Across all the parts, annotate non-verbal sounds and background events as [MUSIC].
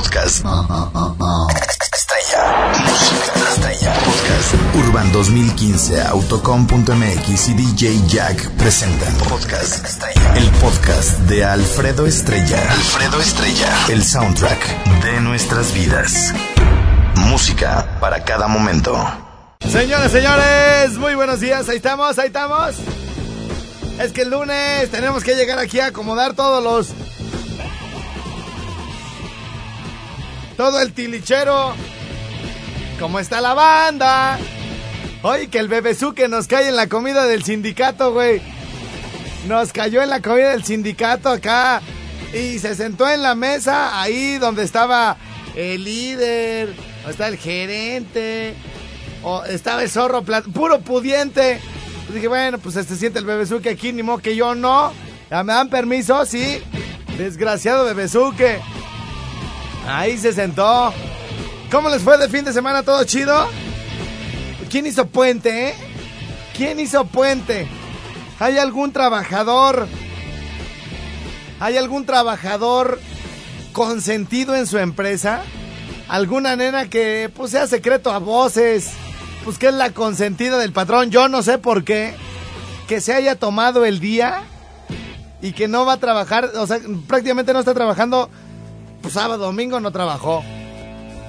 Podcast. Estrella. Música estrella. Podcast. Urban 2015, Autocom.mx y DJ Jack presentan Podcast Estrella. El podcast de Alfredo Estrella. Alfredo Estrella. El soundtrack de nuestras vidas. Música para cada momento. Señores, señores, muy buenos días. Ahí estamos, ahí estamos. Es que el lunes tenemos que llegar aquí a acomodar todos los. Todo el tilichero. ¿Cómo está la banda? Oye, que el bebezuque nos cae en la comida del sindicato, güey. Nos cayó en la comida del sindicato acá. Y se sentó en la mesa ahí donde estaba el líder, donde está el gerente, o estaba el zorro, puro pudiente. Pues dije, bueno, pues se siente el bebezuque aquí, ni modo que yo no. ¿Ya me dan permiso? Sí. Desgraciado bebezuque. Ahí se sentó. ¿Cómo les fue de fin de semana? ¿Todo chido? ¿Quién hizo puente, eh? ¿Quién hizo puente? ¿Hay algún trabajador? ¿Hay algún trabajador consentido en su empresa? ¿Alguna nena que pues sea secreto a voces? Pues que es la consentida del patrón. Yo no sé por qué. Que se haya tomado el día y que no va a trabajar, o sea, prácticamente no está trabajando, pues sábado, domingo no trabajó.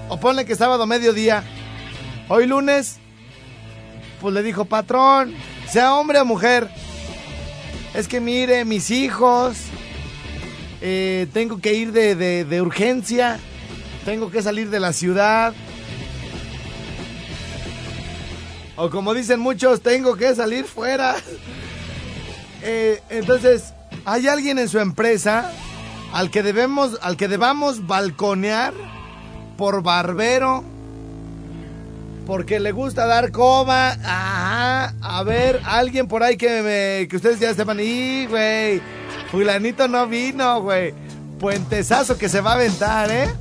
O ponle que sábado mediodía. Hoy lunes, pues le dijo, patrón, sea hombre o mujer. Es que mire, mis hijos, eh, tengo que ir de, de- urgencia, tengo que salir de la ciudad. O como dicen muchos, tengo que salir fuera. [LAUGHS] Eh, entonces, ¿hay alguien en su empresa al que debemos, al que debamos balconear por barbero? Porque le gusta dar coba. Ajá. A ver, alguien por ahí que me, que ustedes ya sepan. Y, güey. Fulanito no vino, güey. Puentesazo que se va a aventar, ¿eh?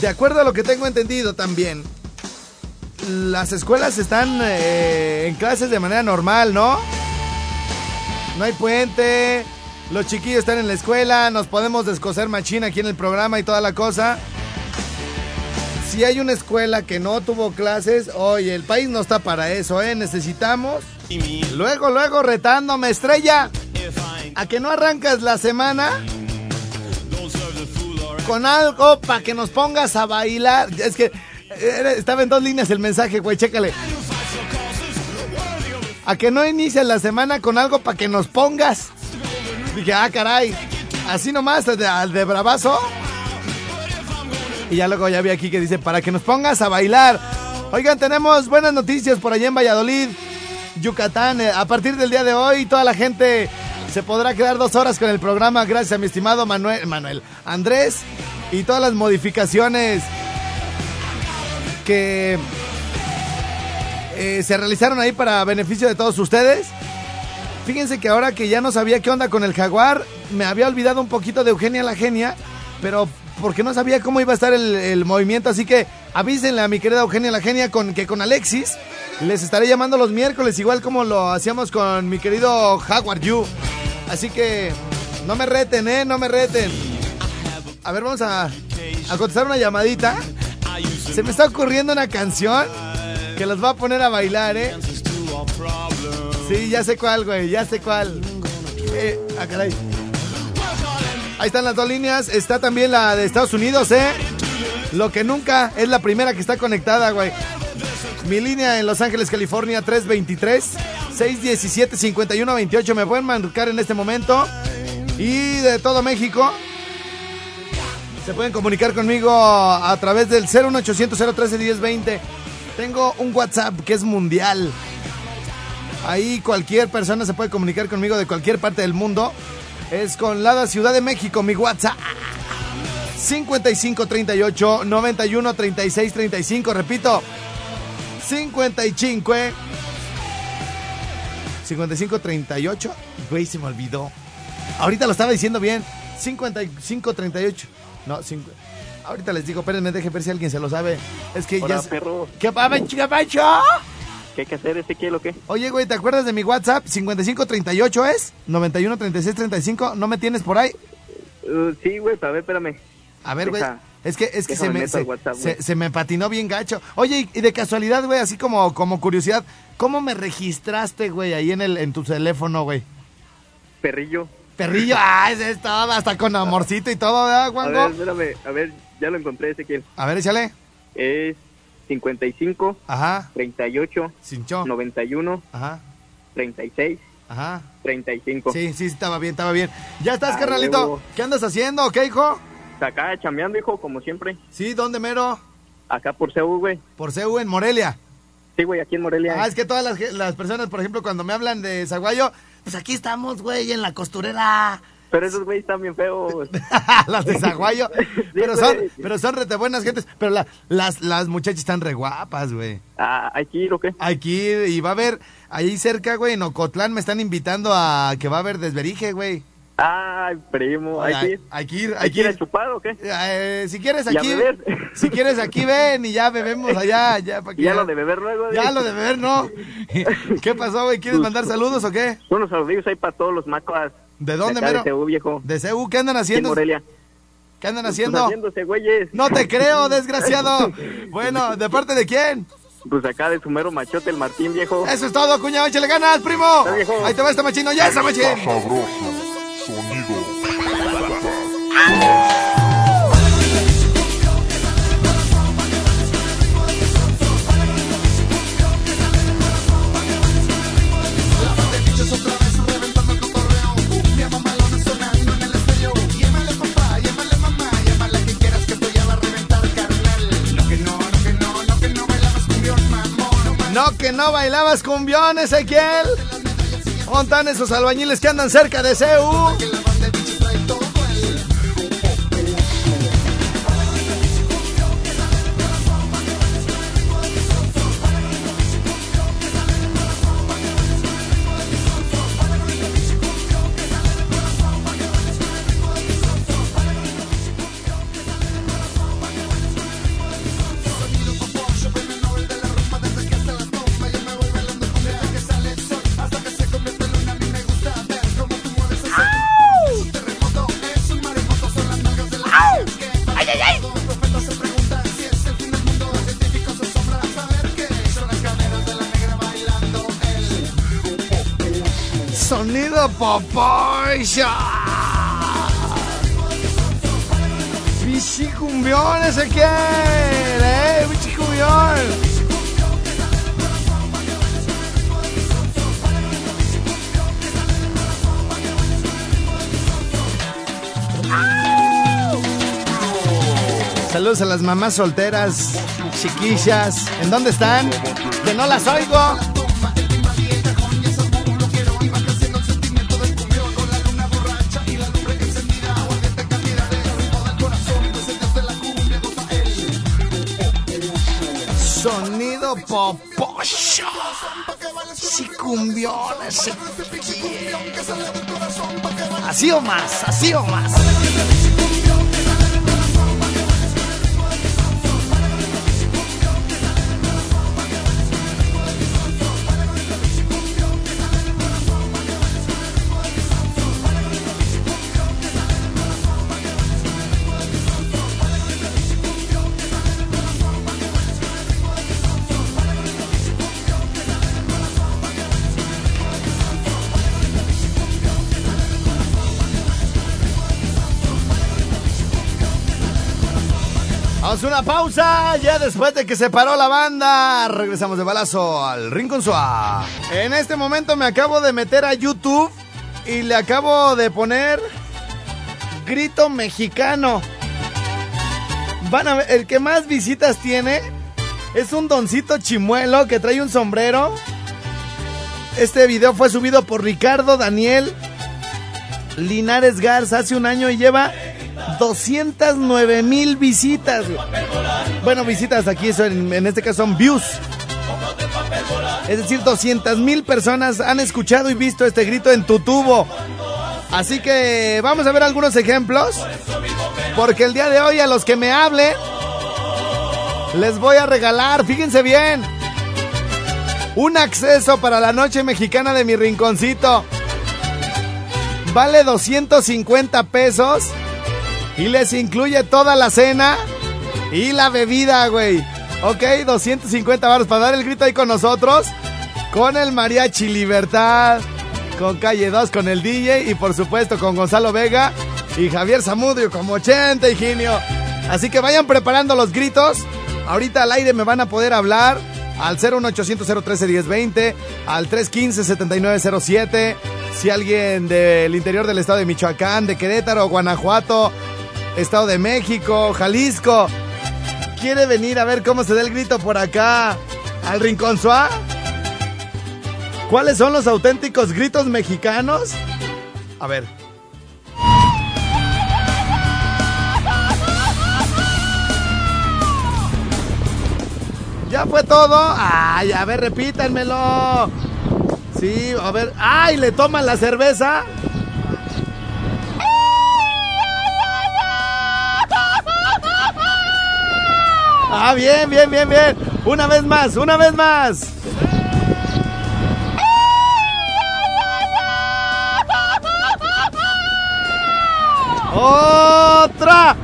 De acuerdo a lo que tengo entendido también. Las escuelas están eh, en clases de manera normal, ¿no? No hay puente. Los chiquillos están en la escuela. Nos podemos descoser machina aquí en el programa y toda la cosa. Si hay una escuela que no tuvo clases, oye, el país no está para eso, ¿eh? Necesitamos. Luego, luego retándome, estrella. A que no arrancas la semana con algo para que nos pongas a bailar. Es que eh, estaba en dos líneas el mensaje, güey, chécale. A que no inicias la semana con algo para que nos pongas. Dije, ah, caray. Así nomás, de, al de bravazo. Y ya luego ya vi aquí que dice, para que nos pongas a bailar. Oigan, tenemos buenas noticias por allá en Valladolid, Yucatán. Eh, A partir del día de hoy, toda la gente se podrá quedar dos horas con el programa gracias a mi estimado Manuel, Manuel Andrés y todas las modificaciones que eh, se realizaron ahí para beneficio de todos ustedes. Fíjense que ahora que ya no sabía qué onda con el jaguar, me había olvidado un poquito de Eugenia la genia, pero porque no sabía cómo iba a estar el, movimiento, así que avísenle a mi querida Eugenia la genia con, que con Alexis les estaré llamando los miércoles, igual como lo hacíamos con mi querido Jaguar You. Así que no me reten, eh, no me reten. A ver, vamos a, a contestar una llamadita. Se me está ocurriendo una canción que los va a poner a bailar, eh. Sí, ya sé cuál, güey, ya sé cuál. Eh, ah, caray. Ahí están las dos líneas. Está también la de Estados Unidos, ¿eh? Lo que nunca es la primera que está conectada, güey. Mi línea en Los Ángeles, California, 323-617-5128. Me pueden marcar en este momento. Y de todo México, se pueden comunicar conmigo a través del 01800 013 1020. Tengo un WhatsApp que es mundial. Ahí cualquier persona se puede comunicar conmigo de cualquier parte del mundo. Es con la Ciudad de México, mi WhatsApp. 5538 91 36 35. Repito, 55 55 38. Güey, se me olvidó. Ahorita lo estaba diciendo bien. 55 38. No, 5. Ahorita les digo, espérenme, dejen ver si alguien se lo sabe. Es que Hola, ya. perro. ¿Qué qué pacho? ¿Qué hay que hacer, Ezequiel, o qué? Oye, güey, ¿te acuerdas de mi WhatsApp? 5538 es 91 36 35. ¿No me tienes por ahí? Uh, sí, güey, a ver, espérame. A ver, güey. Es que, es que se me, se, WhatsApp, se- se me patinó bien gacho. Oye, y, y de casualidad, güey, así como, como curiosidad, ¿cómo me registraste, güey, ahí en, el, en tu teléfono, güey? Perrillo. Perrillo, ah, ese es todo, hasta con amorcito y todo, ¿verdad, A Juanjo? ver, espérame, a ver, ya lo encontré, Ezequiel. A ver, échale. Es 55, Ajá, 38, cinchó. 91, Ajá, 36, ajá. 35. Sí, sí, estaba bien, estaba bien. ¿Ya estás, Ah, carnalito? ¿Qué andas haciendo, qué, hijo? Acá chambeando, hijo, como siempre. Sí, ¿dónde mero? Acá por Seúl, güey. Por CEU en Morelia. Sí, güey, aquí en Morelia. Ah, es que todas las, las personas, por ejemplo, cuando me hablan de Zaguayo, pues aquí estamos, güey, en la costurera. Pero esos güeyes están bien feos. [LAUGHS] las de Zaguayo. [LAUGHS] Pero, son, pero son rete buenas gentes. Pero la- las, las muchachas están re guapas, güey. Ah, ¿hay que ir o qué? Aquí, y va a haber, ahí cerca, güey, en Ocotlán me están invitando a que va a haber desverije, güey. Ay, primo, hay que ir. Hay que ir, ¿Hay hay que que ir a ir. chupar o qué? Eh, si quieres aquí, si quieres aquí ven y ya bebemos allá, ya para que [LAUGHS] ya lo de beber luego. ya ¿sí? lo de beber no. ¿Qué pasó, güey? ¿Quieres mandar saludos o qué? Unos saludillos ahí para todos los macos. ¿De dónde, mero? De Seúl, viejo. De CEU, ¿qué andan haciendo? Morelia. ¿Qué andan Pues haciendo? haciéndose, güeyes. No te creo, [LAUGHS] desgraciado. Bueno, ¿de parte de quién? Pues acá de su mero machote, el Martín, viejo. Eso es todo, cuñado, échale ganas, primo. Viejo. Ahí te va este machino, ya esa machín. sabroso, Bailabas cumbión, Ezequiel. Montan esos albañiles que andan cerca de CEU. Sonido popoya. Pichi cumbión, Ezequiel. Eh, pichi cumbión. Saludos a las mamás solteras, chiquillas. ¿En dónde están? Que no las oigo. Sonido popocho. Chicumbiones. Así o más, así o más. Una pausa, ya después de que se paró la banda, regresamos de balazo al Rincón Suá. En este momento me acabo de meter a YouTube y le acabo de poner grito mexicano. Van a ver, el que más visitas tiene es un doncito chimuelo que trae un sombrero. Este video fue subido por Ricardo Daniel Linares Garza hace un año y lleva 209 mil visitas. Bueno, visitas aquí, son, en este caso son views. Es decir, 200 mil personas han escuchado y visto este grito en tu tubo. Así que vamos a ver algunos ejemplos. Porque el día de hoy a los que me hablen, les voy a regalar, fíjense bien, un acceso para la noche mexicana de mi rinconcito. Vale 250 pesos Y les incluye toda la cena y la bebida, güey. Ok, 250 baros para dar el grito ahí con nosotros. Con el Mariachi Libertad. Con Calle 2, con el DJ. Y por supuesto con Gonzalo Vega y Javier Zamudio como 80, Higinio. Así que vayan preparando los gritos. Ahorita al aire me van a poder hablar al 01800 013 1020, al 315 7907. Si alguien del interior del estado de Michoacán, de Querétaro, Guanajuato, Estado de México, Jalisco, quiere venir a ver cómo se da el grito por acá, al Rincón Suá. ¿Cuáles son los auténticos gritos mexicanos? A ver. ¿Ya fue todo? Ay, a ver, repítanmelo. Sí, a ver. ¡Ay! ¿Le toman la cerveza? Ah, bien, bien, bien, bien. Una vez más, una vez más. Otra.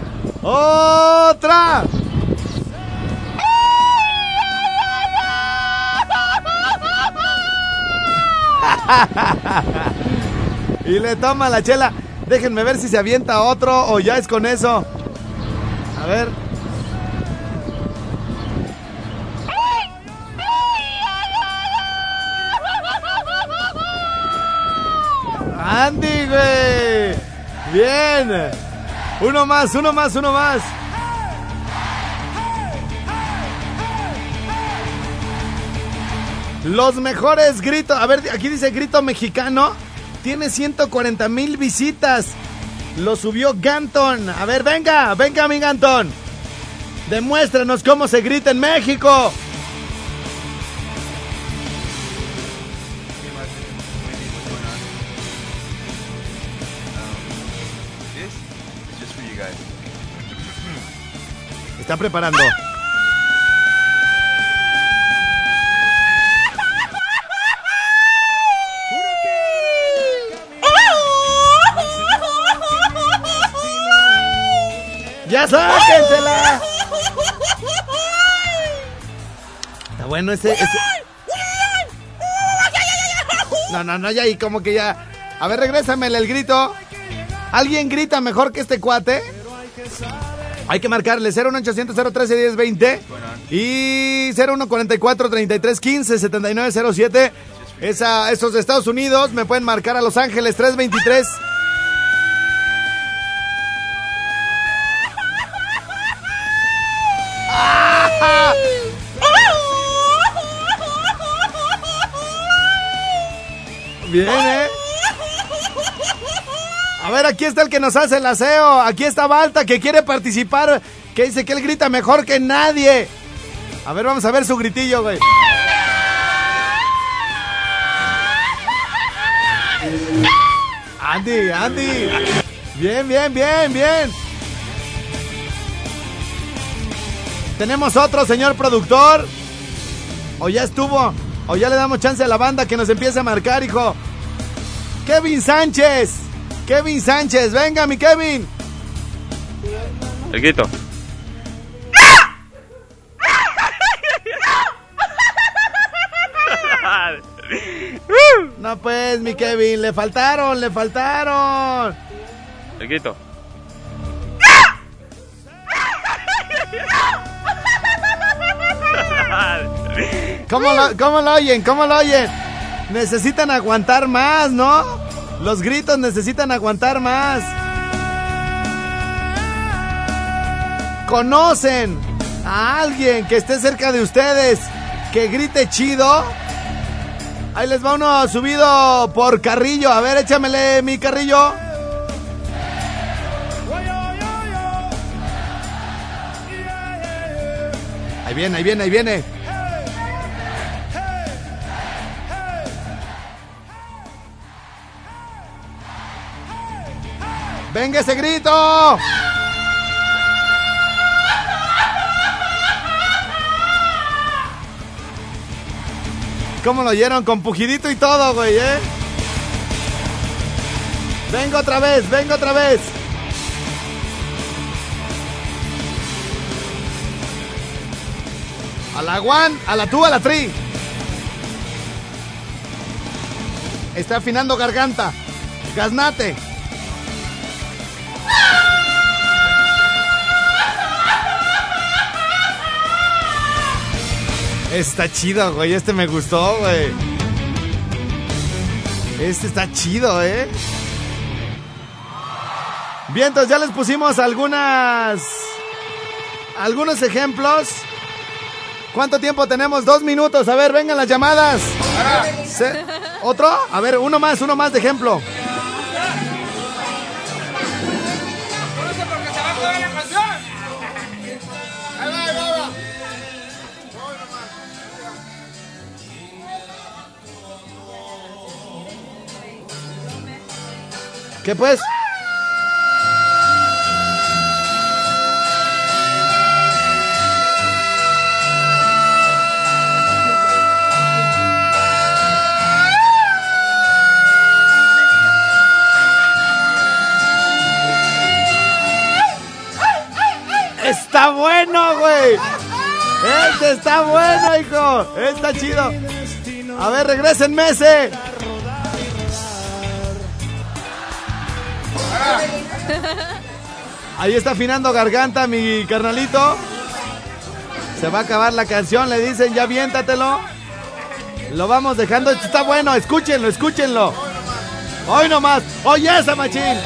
Otra. [LAUGHS] y le toma la chela. Déjenme ver si se avienta otro o ya es con eso. A ver. Bien. Uno más, uno más, uno más. Los mejores gritos. A ver, aquí dice grito mexicano. Tiene 140 mil visitas. Lo subió Ganton. A ver, venga, venga, mi Ganton. Demuéstranos cómo se grita en México. Está preparando. ¡Ya sáquensela! Está bueno ese, ese... No, no, no, ya y como que ya. A ver, regrésamele el grito. ¿Alguien grita mejor que este cuate? Hay que marcarle 01800 013 1020 y 0144 33 15 7907. Esa, esos de Estados Unidos me pueden marcar a Los Ángeles 323. Bien, ¿eh? A ver, aquí está el que nos hace el aseo. Aquí está Balta que quiere participar. Que dice que él grita mejor que nadie. A ver, vamos a ver su gritillo, güey. Andy, Andy. Bien, bien, bien, bien. Tenemos otro, señor productor. O ya estuvo. O ya le damos chance a la banda que nos empiece a marcar, hijo. Kevin Sánchez. Kevin Sánchez, venga, mi Kevin. El grito. No, pues, mi Kevin, le faltaron, le faltaron. El grito. ¿Cómo lo, ¿Cómo lo oyen? ¿Cómo lo oyen? Necesitan aguantar más, ¿no? Los gritos necesitan aguantar más. ¿Conocen a alguien que esté cerca de ustedes que grite chido? Ahí les va uno subido por Carrillo. A ver, échamele mi Carrillo. Ahí viene, ahí viene, ahí viene. ¡Venga ese grito! ¿Cómo lo oyeron? Con pujidito y todo, güey, ¿eh? Vengo otra vez, vengo otra vez. A la one, a la two, a la tri. Está afinando garganta. Gaznate. Está chido, güey. Este me gustó, güey. Este está chido, ¿eh? Bien, entonces ya les pusimos algunas. Algunos ejemplos. ¿Cuánto tiempo tenemos? Dos minutos. A ver, vengan las llamadas. ¿Otro? A ver, uno más, uno más de ejemplo. ¿Qué pues? Está bueno, güey. Este está bueno, hijo. Está chido. A ver, regresen, Mese. [LAUGHS] Ahí está afinando garganta mi carnalito. Se va a acabar la canción, le dicen, ya viéntatelo. Lo vamos dejando, está bueno, escúchenlo, escúchenlo. Hoy nomás, oye esa machín.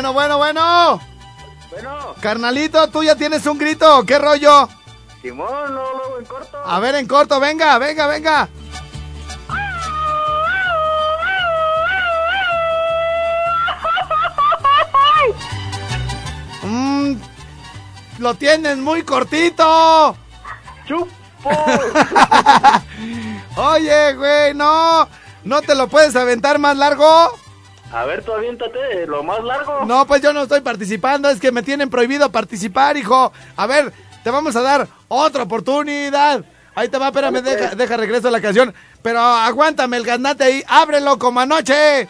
Bueno, bueno, bueno. Bueno, Carnalito, tú ya tienes un grito, ¿qué rollo? Simón, no, luego en corto. A ver, en corto, venga, venga, venga. Mm, lo tienes muy cortito. ¡Chupo! [LAUGHS] Oye, güey, no. ¿No te lo puedes aventar más largo? A ver, tú aviéntate lo más largo. No, pues yo no estoy participando, es que me tienen prohibido participar, hijo. A ver, te vamos a dar otra oportunidad. Ahí te va, espérame, deja, deja regreso a la canción. Pero aguántame el ganate ahí, ábrelo como anoche.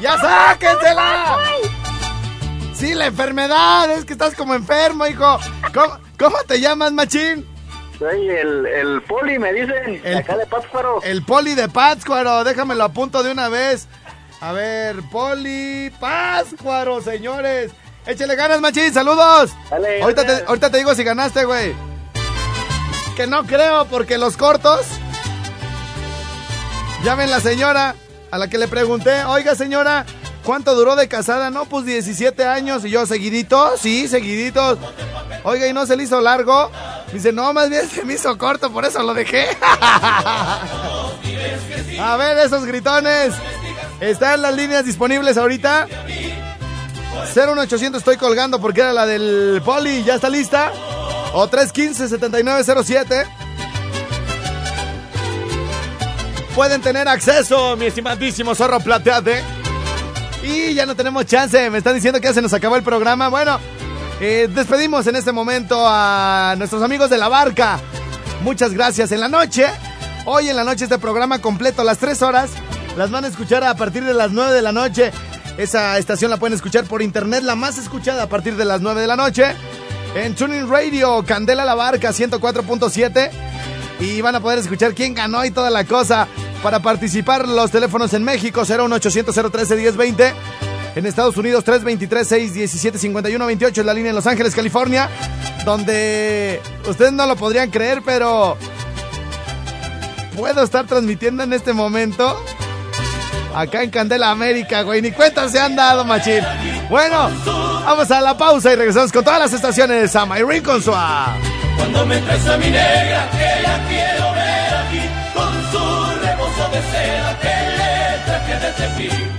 ¡Ya sáquensela! Sí, la enfermedad, es que estás como enfermo, hijo. ¿Cómo, cómo te llamas, machín? Soy el, el poli, me dicen. El- acá de Pátzcuaro. El poli de Pátzcuaro, déjamelo a punto de una vez. A ver, poli Pátzcuaro, señores. Échale ganas, machín, saludos. Dale, ahorita, te, gracias. ahorita te digo si ganaste, güey. Que no creo, porque los cortos. Llamen la señora a la que le pregunté, oiga señora, ¿cuánto duró de casada? No, pues 17 años. Y yo, ¿seguidito? Sí, seguiditos. Oiga, ¿y no se le hizo largo? Dice, no, más bien se me hizo corto, por eso lo dejé. [LAUGHS] A ver, esos gritones. Están las líneas disponibles ahorita. 01800 estoy colgando porque era la del poli. ¿Ya está lista? O 315-7907. Pueden tener acceso, mi estimadísimo zorro plateate. Y ya no tenemos chance. Me están diciendo que ya se nos acabó el programa. Bueno, eh, despedimos en este momento a nuestros amigos de la barca. Muchas gracias. En la noche, hoy en la noche este programa completo, las 3 horas, las van a escuchar a partir de las 9 de la noche. Esa estación la pueden escuchar por internet, la más escuchada a partir de las 9 de la noche. En Tuning Radio, Candela La Barca 104.7. Y van a poder escuchar quién ganó y toda la cosa. Para participar, los teléfonos en México 01800 013 1020. En Estados Unidos 323 617 51 28 es la línea en Los Ángeles, California. Donde ustedes no lo podrían creer, pero puedo estar transmitiendo en este momento acá en Candela América, güey. Ni cuenta se han dado, machín. Bueno, vamos a la pausa y regresamos con todas las estaciones a Mayrin con su A. Cuando me traes a mi negra, que la quiero ver aquí,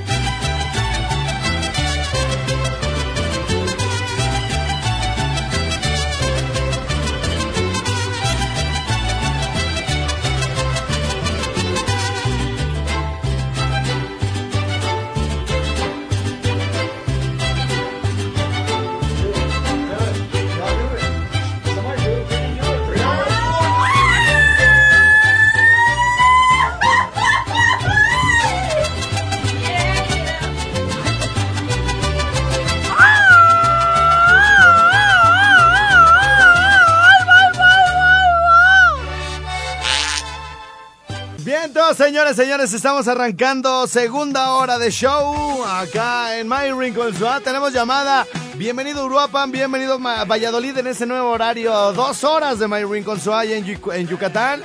Bien, todos señores, señores, estamos arrancando segunda hora de show acá en My Suá. Tenemos llamada. Bienvenido Uruapan, bienvenido Ma- Valladolid en ese nuevo horario. Dos horas de My Suá en, Yu- en Yucatán.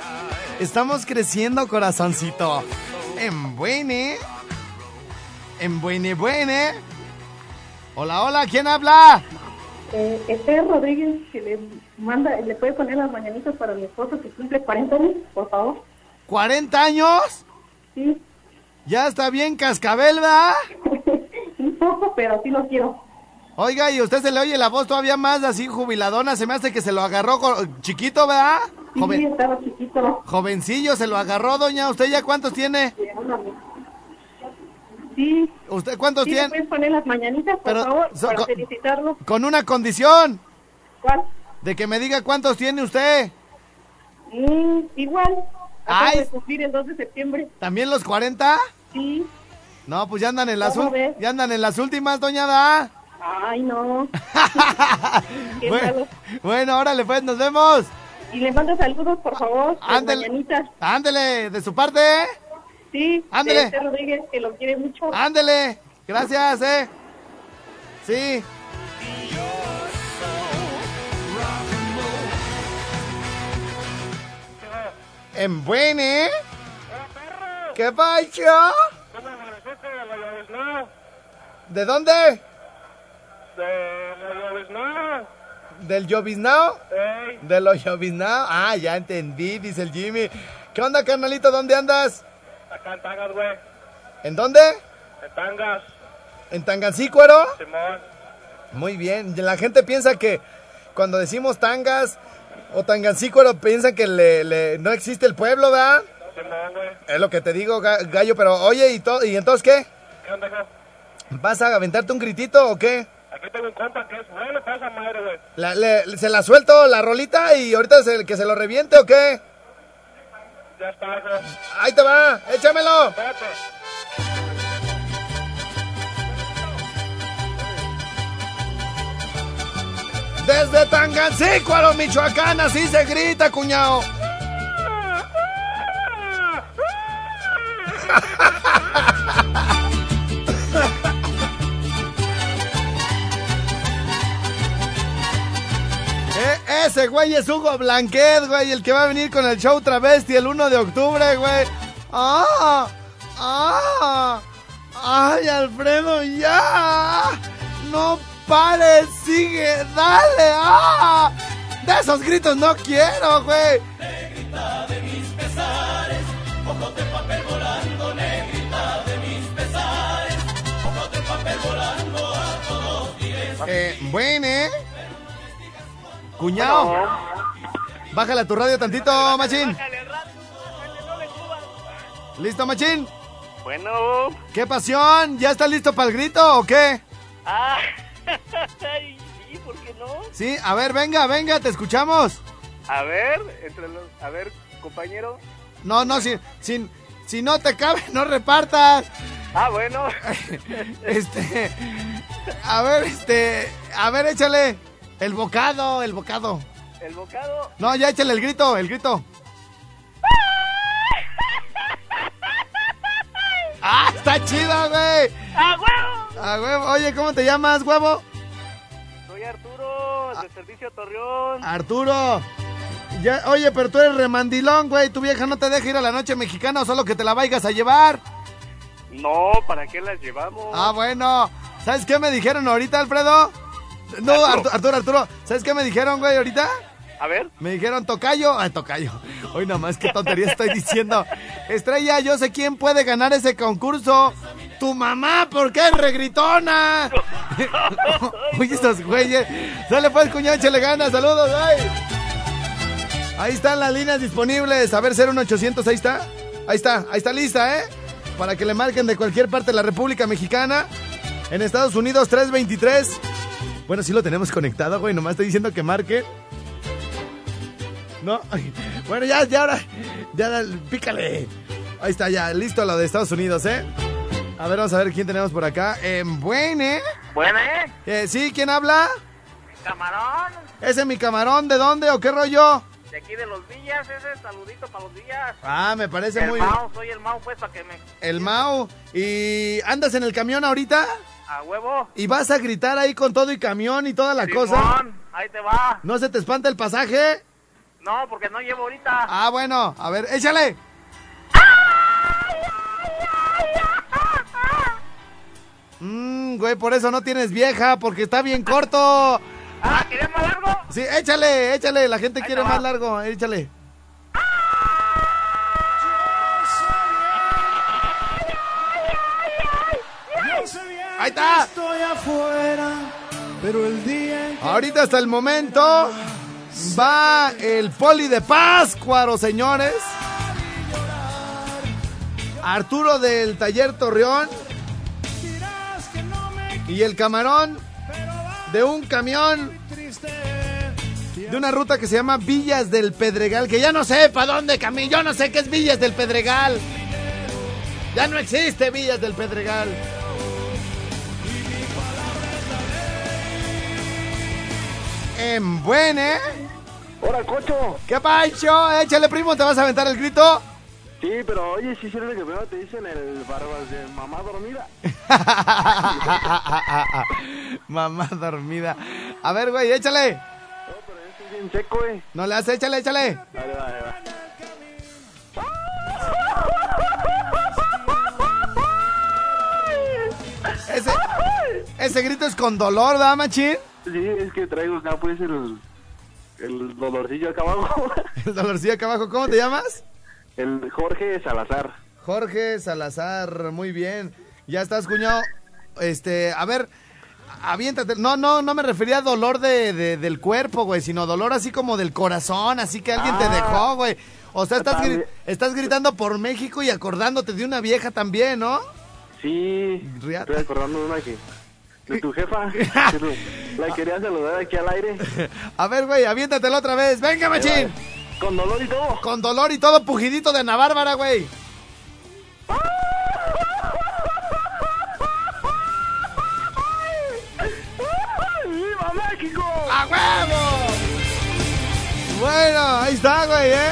Estamos creciendo, corazoncito. En buene. En buene, buene. Hola, hola, ¿quién habla? Eh, Esther Rodríguez, que le manda, le puede poner las mañanitas para mi esposo que cumple 40 años, por favor. ¿40 años? Sí, Ya está bien cascabel, ¿verdad? [LAUGHS] un poco, pero sí lo quiero. Oiga, y usted se le oye la voz todavía más así jubiladona, se me hace que se lo agarró chiquito, ¿verdad? Sí, estaba chiquito. jovencillo, se lo agarró, doña. ¿Usted ya cuántos tiene? Sí, ¿Usted cuántos sí, tiene? puedes poner las mañanitas, por Pero, favor, so- para felicitarlo. Con una condición, ¿Cuál? de que me diga cuántos tiene usted. Mm, igual. Ay. de cumplir el 2 de septiembre. ¿También los 40? Sí. No, pues ya andan en las, ya andan en las últimas, doña Da. Ay, no. [LAUGHS] [LAUGHS] Bueno, bueno, órale, pues, nos vemos. Y le mando saludos, por favor. Ándele. Ándele, de su parte. Sí. Ándele. de Esther Rodríguez, que lo quiere mucho. Ándele. Gracias, eh. Sí. En buene. ¿Qué pacho? ¿Cómo amaneciste de dónde? De. ¿Del lloviznao? ¿De los lloviznao? Ah, ya entendí, dice el Jimmy. ¿Qué onda, carnalito? ¿Dónde andas? acá en Tangas, güey. ¿En dónde? En Tangas, ¿En Tangancícuaro? Simón. Muy bien. La gente piensa que cuando decimos tangas o tangancícuaro piensan que le, le- no existe el pueblo, ¿verdad? Es lo que te digo, ga- gallo, pero oye, ¿y, to- ¿y entonces qué? ¿Qué onda, acá? ¿Vas a aventarte un gritito o qué? Aquí tengo un compa que es bueno para esa madre, güey. La- le- ¿Se la suelto la rolita y ahorita se- que se lo reviente o qué? Ya está, güey. Ahí te va, échamelo. Espérate. Desde Tangancícuaro, Michoacán, así se grita, cuñao. [LAUGHS] Eh, ese güey es Hugo Blanquet, güey, el que va a venir con el show travesti el 1 de octubre, güey. ¡Ah! ¡Ah! ¡Ay, Alfredo, ya! ¡No pares! ¡Sigue! ¡Dale! ¡Ah! De esos gritos no quiero, güey. Eh, bueno, ¿eh? Cuñado. Bájale a tu radio tantito, machín. ¿Listo, machín? Bueno. ¿Qué pasión? ¿Ya estás listo para el grito o qué? Ah. Ay, sí, ¿por qué no? Sí, a ver, venga, venga, te escuchamos. A ver, entre los... A ver, compañero. No, no, si, si, si no te cabe, no repartas. Ah, bueno. [LAUGHS] Este, a ver, este, a ver, échale el bocado, el bocado. El bocado. No, ya échale el grito, el grito. [LAUGHS] ¡Ah, está chido, güey! ¡Ah, huevo! Ah, huevo. Oye, ¿cómo te llamas, huevo? Soy Arturo, de Servicio Torreón. Arturo. Ya, oye, pero tú eres remandilón, güey. Tu vieja no te deja ir a la noche mexicana o solo que te la vayas a llevar. No, ¿para qué las llevamos? Ah, bueno. ¿Sabes qué me dijeron ahorita, Alfredo? No, Arturo. Artu- Arturo, Arturo. ¿Sabes qué me dijeron, güey, ahorita? A ver. Me dijeron tocayo. Ay, tocayo. Hoy nomás, qué tontería estoy diciendo. Estrella, yo sé quién puede ganar ese concurso. Tu mamá, ¿por qué regritona? [LAUGHS] Oye, estos güeyes. Sale pues, cuñado, échale ganas. Saludos, ay. Ahí están las líneas disponibles. A ver, 01800, ahí está. Ahí está, ahí está lista, ¿eh? Para que le marquen de cualquier parte de la República Mexicana. En Estados Unidos, 323. Bueno, sí lo tenemos conectado, güey. Nomás estoy diciendo que marque. No. Bueno, ya, ya ahora. Ya, pícale. Ahí está, ya. Listo lo de Estados Unidos, ¿eh? A ver, vamos a ver quién tenemos por acá. Buene. Buena, ¿eh? Eh, ¿Sí? ¿Quién habla? Camarón. ¿Ese es mi camarón? ¿De dónde o qué rollo? De aquí de los Villas, ese saludito para los Villas. Ah, me parece el muy... Mao, soy el Mao, pues, para que me... El Mau. ¿Y andas en el camión ahorita? A huevo. ¿Y vas a gritar ahí con todo y camión y toda la cosa? Simón, ahí te va. ¿No se te espanta el pasaje? No, porque no llevo ahorita. Ah, bueno. A ver, échale. Mmm, güey, por eso no tienes vieja, porque está bien corto. Ah, ¿quieres más largo? Sí, échale, échale. La gente Ahí quiere más largo. Échale. Ahí está. Estoy afuera, pero el día Ahorita hasta el momento va el poli de Páscuaro, señores. Arturo del taller Torreón y el camarón de un camión de una ruta que se llama Villas del Pedregal, que ya no sé para dónde camino, yo no sé qué es Villas del Pedregal. Ya no existe Villas del Pedregal. En Buene. Hola, cocho. ¿Qué pancho? Échale, primo, ¿te vas a aventar el grito? Sí, pero oye, sí sirve que primero te dicen el barbas de mamá dormida. [LAUGHS] Mamá dormida. A ver, güey, échale. No, pero este es bien seco, eh. No le hace, échale, échale. Ahí va, ahí va. Ese, ese grito es con dolor, ¿da, machín? Sí, es que traigo acá pues el, el dolorcillo acá abajo. [LAUGHS] El dolorcillo acá abajo. ¿Cómo te llamas? El Jorge Salazar. Jorge Salazar, muy bien. Ya estás, cuñado. Este, a ver, aviéntate. No, no, no me refería a dolor de, de- del cuerpo, güey, sino dolor así como del corazón, así que alguien te Ah. dejó, güey. O sea, estás, gri- estás gritando por México y acordándote de una vieja también, ¿no? Sí, Riata. estoy acordando de una que... De tu jefa. [LAUGHS] la quería saludar aquí al aire. A ver, güey, aviéntatelo otra vez. Venga, machín. Con dolor y todo. Con dolor y todo pujidito de Ana Bárbara, güey. ¡Viva México! ¡A huevo! Bueno, ahí está, güey, ¿eh?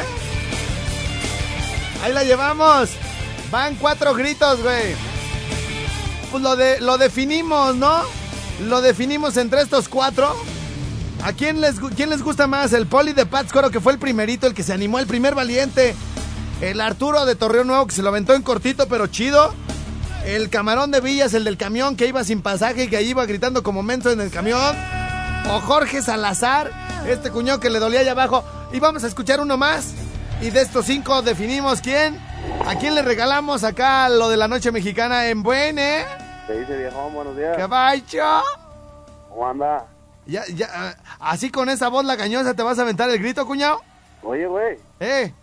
Ahí la llevamos. Van cuatro gritos, güey. Pues lo, de, lo definimos, ¿no? Lo definimos entre estos cuatro. ¿A quién les, quién les gusta más? El Poli de Pátzcuaro, que fue el primerito, el que se animó, el primer valiente. El Arturo de Torreón Nuevo, que se lo aventó en cortito, pero chido. El Camarón de Villas, el del camión, que iba sin pasaje y que ahí iba gritando como menso en el camión. O Jorge Salazar, este cuñado que le dolía allá abajo. Y vamos a escuchar uno más. Y de estos cinco definimos quién. ¿A quién le regalamos acá lo de la noche mexicana en Buene? Te dice viejón, buenos días. ¿Qué bacho? ¿Cómo anda? Ya, ya, ah, así con esa voz lagañosa te vas a aventar el grito, cuñado. Oye, güey, ¿Eh?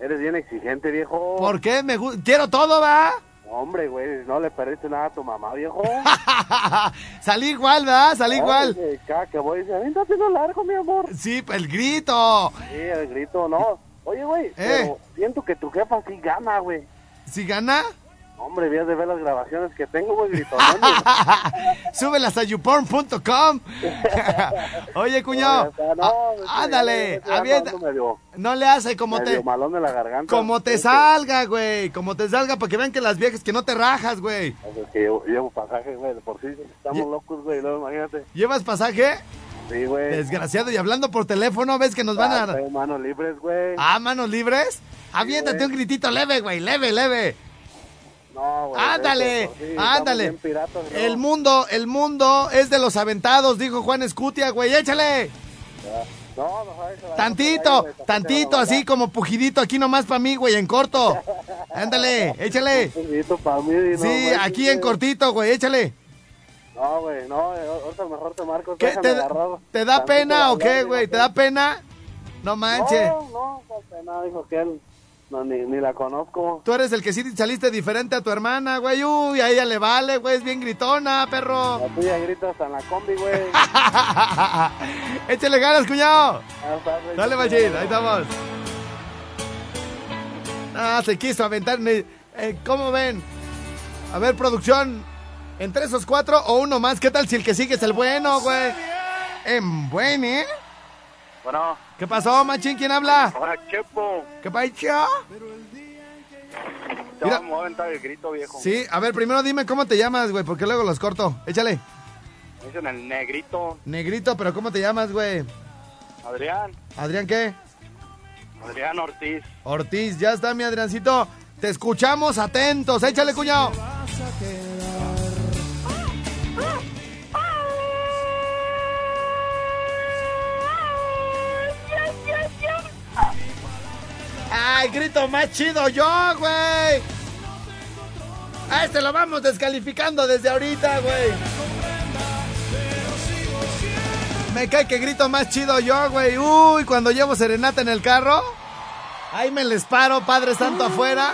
eres bien exigente, viejo. ¿Por qué? Me quiero todo, va. Hombre, güey, no le perdiste nada a tu mamá, viejo. [LAUGHS] Salí igual, ¿verdad? Salí igual. Cada que voy, dice, avéntate lo largo, mi amor. Sí, el grito. Sí, el grito, no. Oye, güey, Eh. pero siento que tu jefa sí gana, güey. Si gana, Hombre, vías de ver las grabaciones que tengo, güey, gritando. [LAUGHS] súbelas a youporn.com. [LAUGHS] Oye, cuñado. No, ah, ándale, avienta. medio, No le hace como medio te, malón de la garganta. como te Es salga, güey. Como te salga para que vean que las viejas que no te rajas, güey. Es que llevo, llevo pasaje, güey, por sí estamos locos, güey, luego imagínate. ¿Llevas pasaje? Sí, güey. Desgraciado. Y hablando por teléfono, ves que nos van Ah, a... tengo manos libres, güey. Ah, manos libres. Aviéntate güey. un gritito leve, güey. Leve, leve. No, güey. Ándale, sí ándale. piratas, ¿no? El mundo, el mundo es de los aventados, dijo Juan Escutia, güey. Échale. No, va. Tantito, güey, tantito, así como pujidito aquí nomás para mí, güey, en corto. [LAUGHS] Ándale, échale. Un poquito para mí. no Sí, aquí en cortito, güey, échale. No, güey, no, ahorita mejor te marco. ¿Qué, te, ¿Te da pena o qué, güey? ¿Te da pena? No manches. No, no, no pena, dijo que él. No, ni, ni la conozco. Tú eres el que sí saliste diferente a tu hermana, güey. Uy, a ella le vale, güey. Es bien gritona, perro. La tuya grita hasta en la combi, güey. [LAUGHS] Échale ganas, cuñado. Dale, machín, ahí estamos. Ah, se quiso aventar. eh, ¿Cómo ven? A ver, producción. ¿Entre esos cuatro o uno más? ¿Qué tal si el que sigue es el bueno, güey? En buen, ¿eh? Bueno, ¿Qué pasó, machín? ¿Quién habla? ahora Chepo. ¿Qué pacho? Te Mira. vamos a aventar el grito, viejo. Sí, a ver, primero dime cómo te llamas, güey, porque luego los corto. Échale. Me dicen el negrito. Negrito, pero ¿cómo te llamas, güey? Adrián. ¿Adrián qué? Adrián Ortiz. Ortiz, ya está, mi Adriancito. Te escuchamos atentos. Échale, cuñado. ¡Ay, grito más chido yo, güey! A este lo vamos descalificando desde ahorita, güey. Me cae que grito más chido yo, güey. Uy, cuando llevo serenata en el carro. Ahí me les paro, Padre Santo afuera.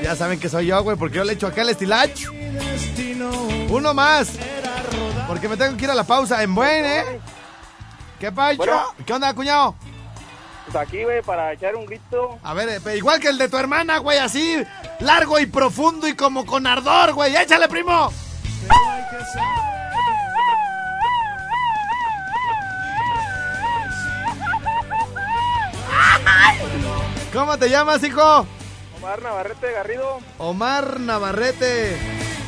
Ya saben que soy yo, güey, porque yo le echo acá el estilach. Uno más. Porque me tengo que ir a la pausa. En buen, ¿eh? ¿Qué pacho? Bueno. ¿Qué onda, cuñado? Pues aquí, güey, para echar un grito. A ver, eh, igual que el de tu hermana, güey, así, largo y profundo y como con ardor, güey. ¡Échale, primo! ¿Cómo te llamas, hijo? Omar Navarrete Garrido. Omar Navarrete.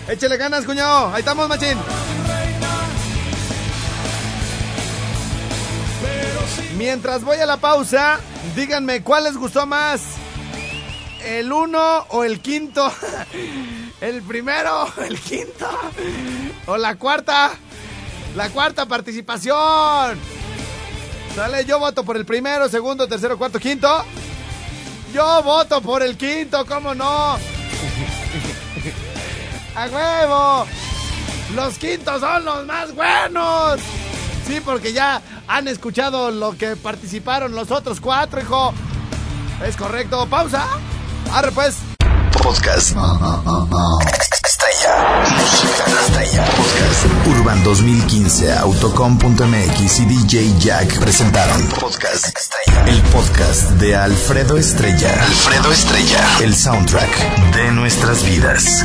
Échale ganas, cuñado. Ahí estamos, machín. Mientras voy a la pausa, díganme cuál les gustó más. ¿El uno o el quinto? [LAUGHS] ¿El primero el quinto? ¿O la cuarta? La cuarta participación. Sale, yo voto por el primero, segundo, tercero, cuarto, quinto. Yo voto por el quinto, ¿cómo no? [LAUGHS] ¡A huevo! Los quintos son los más buenos. Sí, porque ya han escuchado lo que participaron los otros cuatro, hijo. Es correcto. Pausa. Arre, pues. Podcast. Estrella. Música estrella. Podcast. Urban 2015, Autocom.mx y DJ Jack presentaron Podcast Estrella. El podcast de Alfredo Estrella. Alfredo Estrella. El soundtrack de nuestras vidas.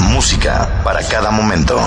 Música para cada momento.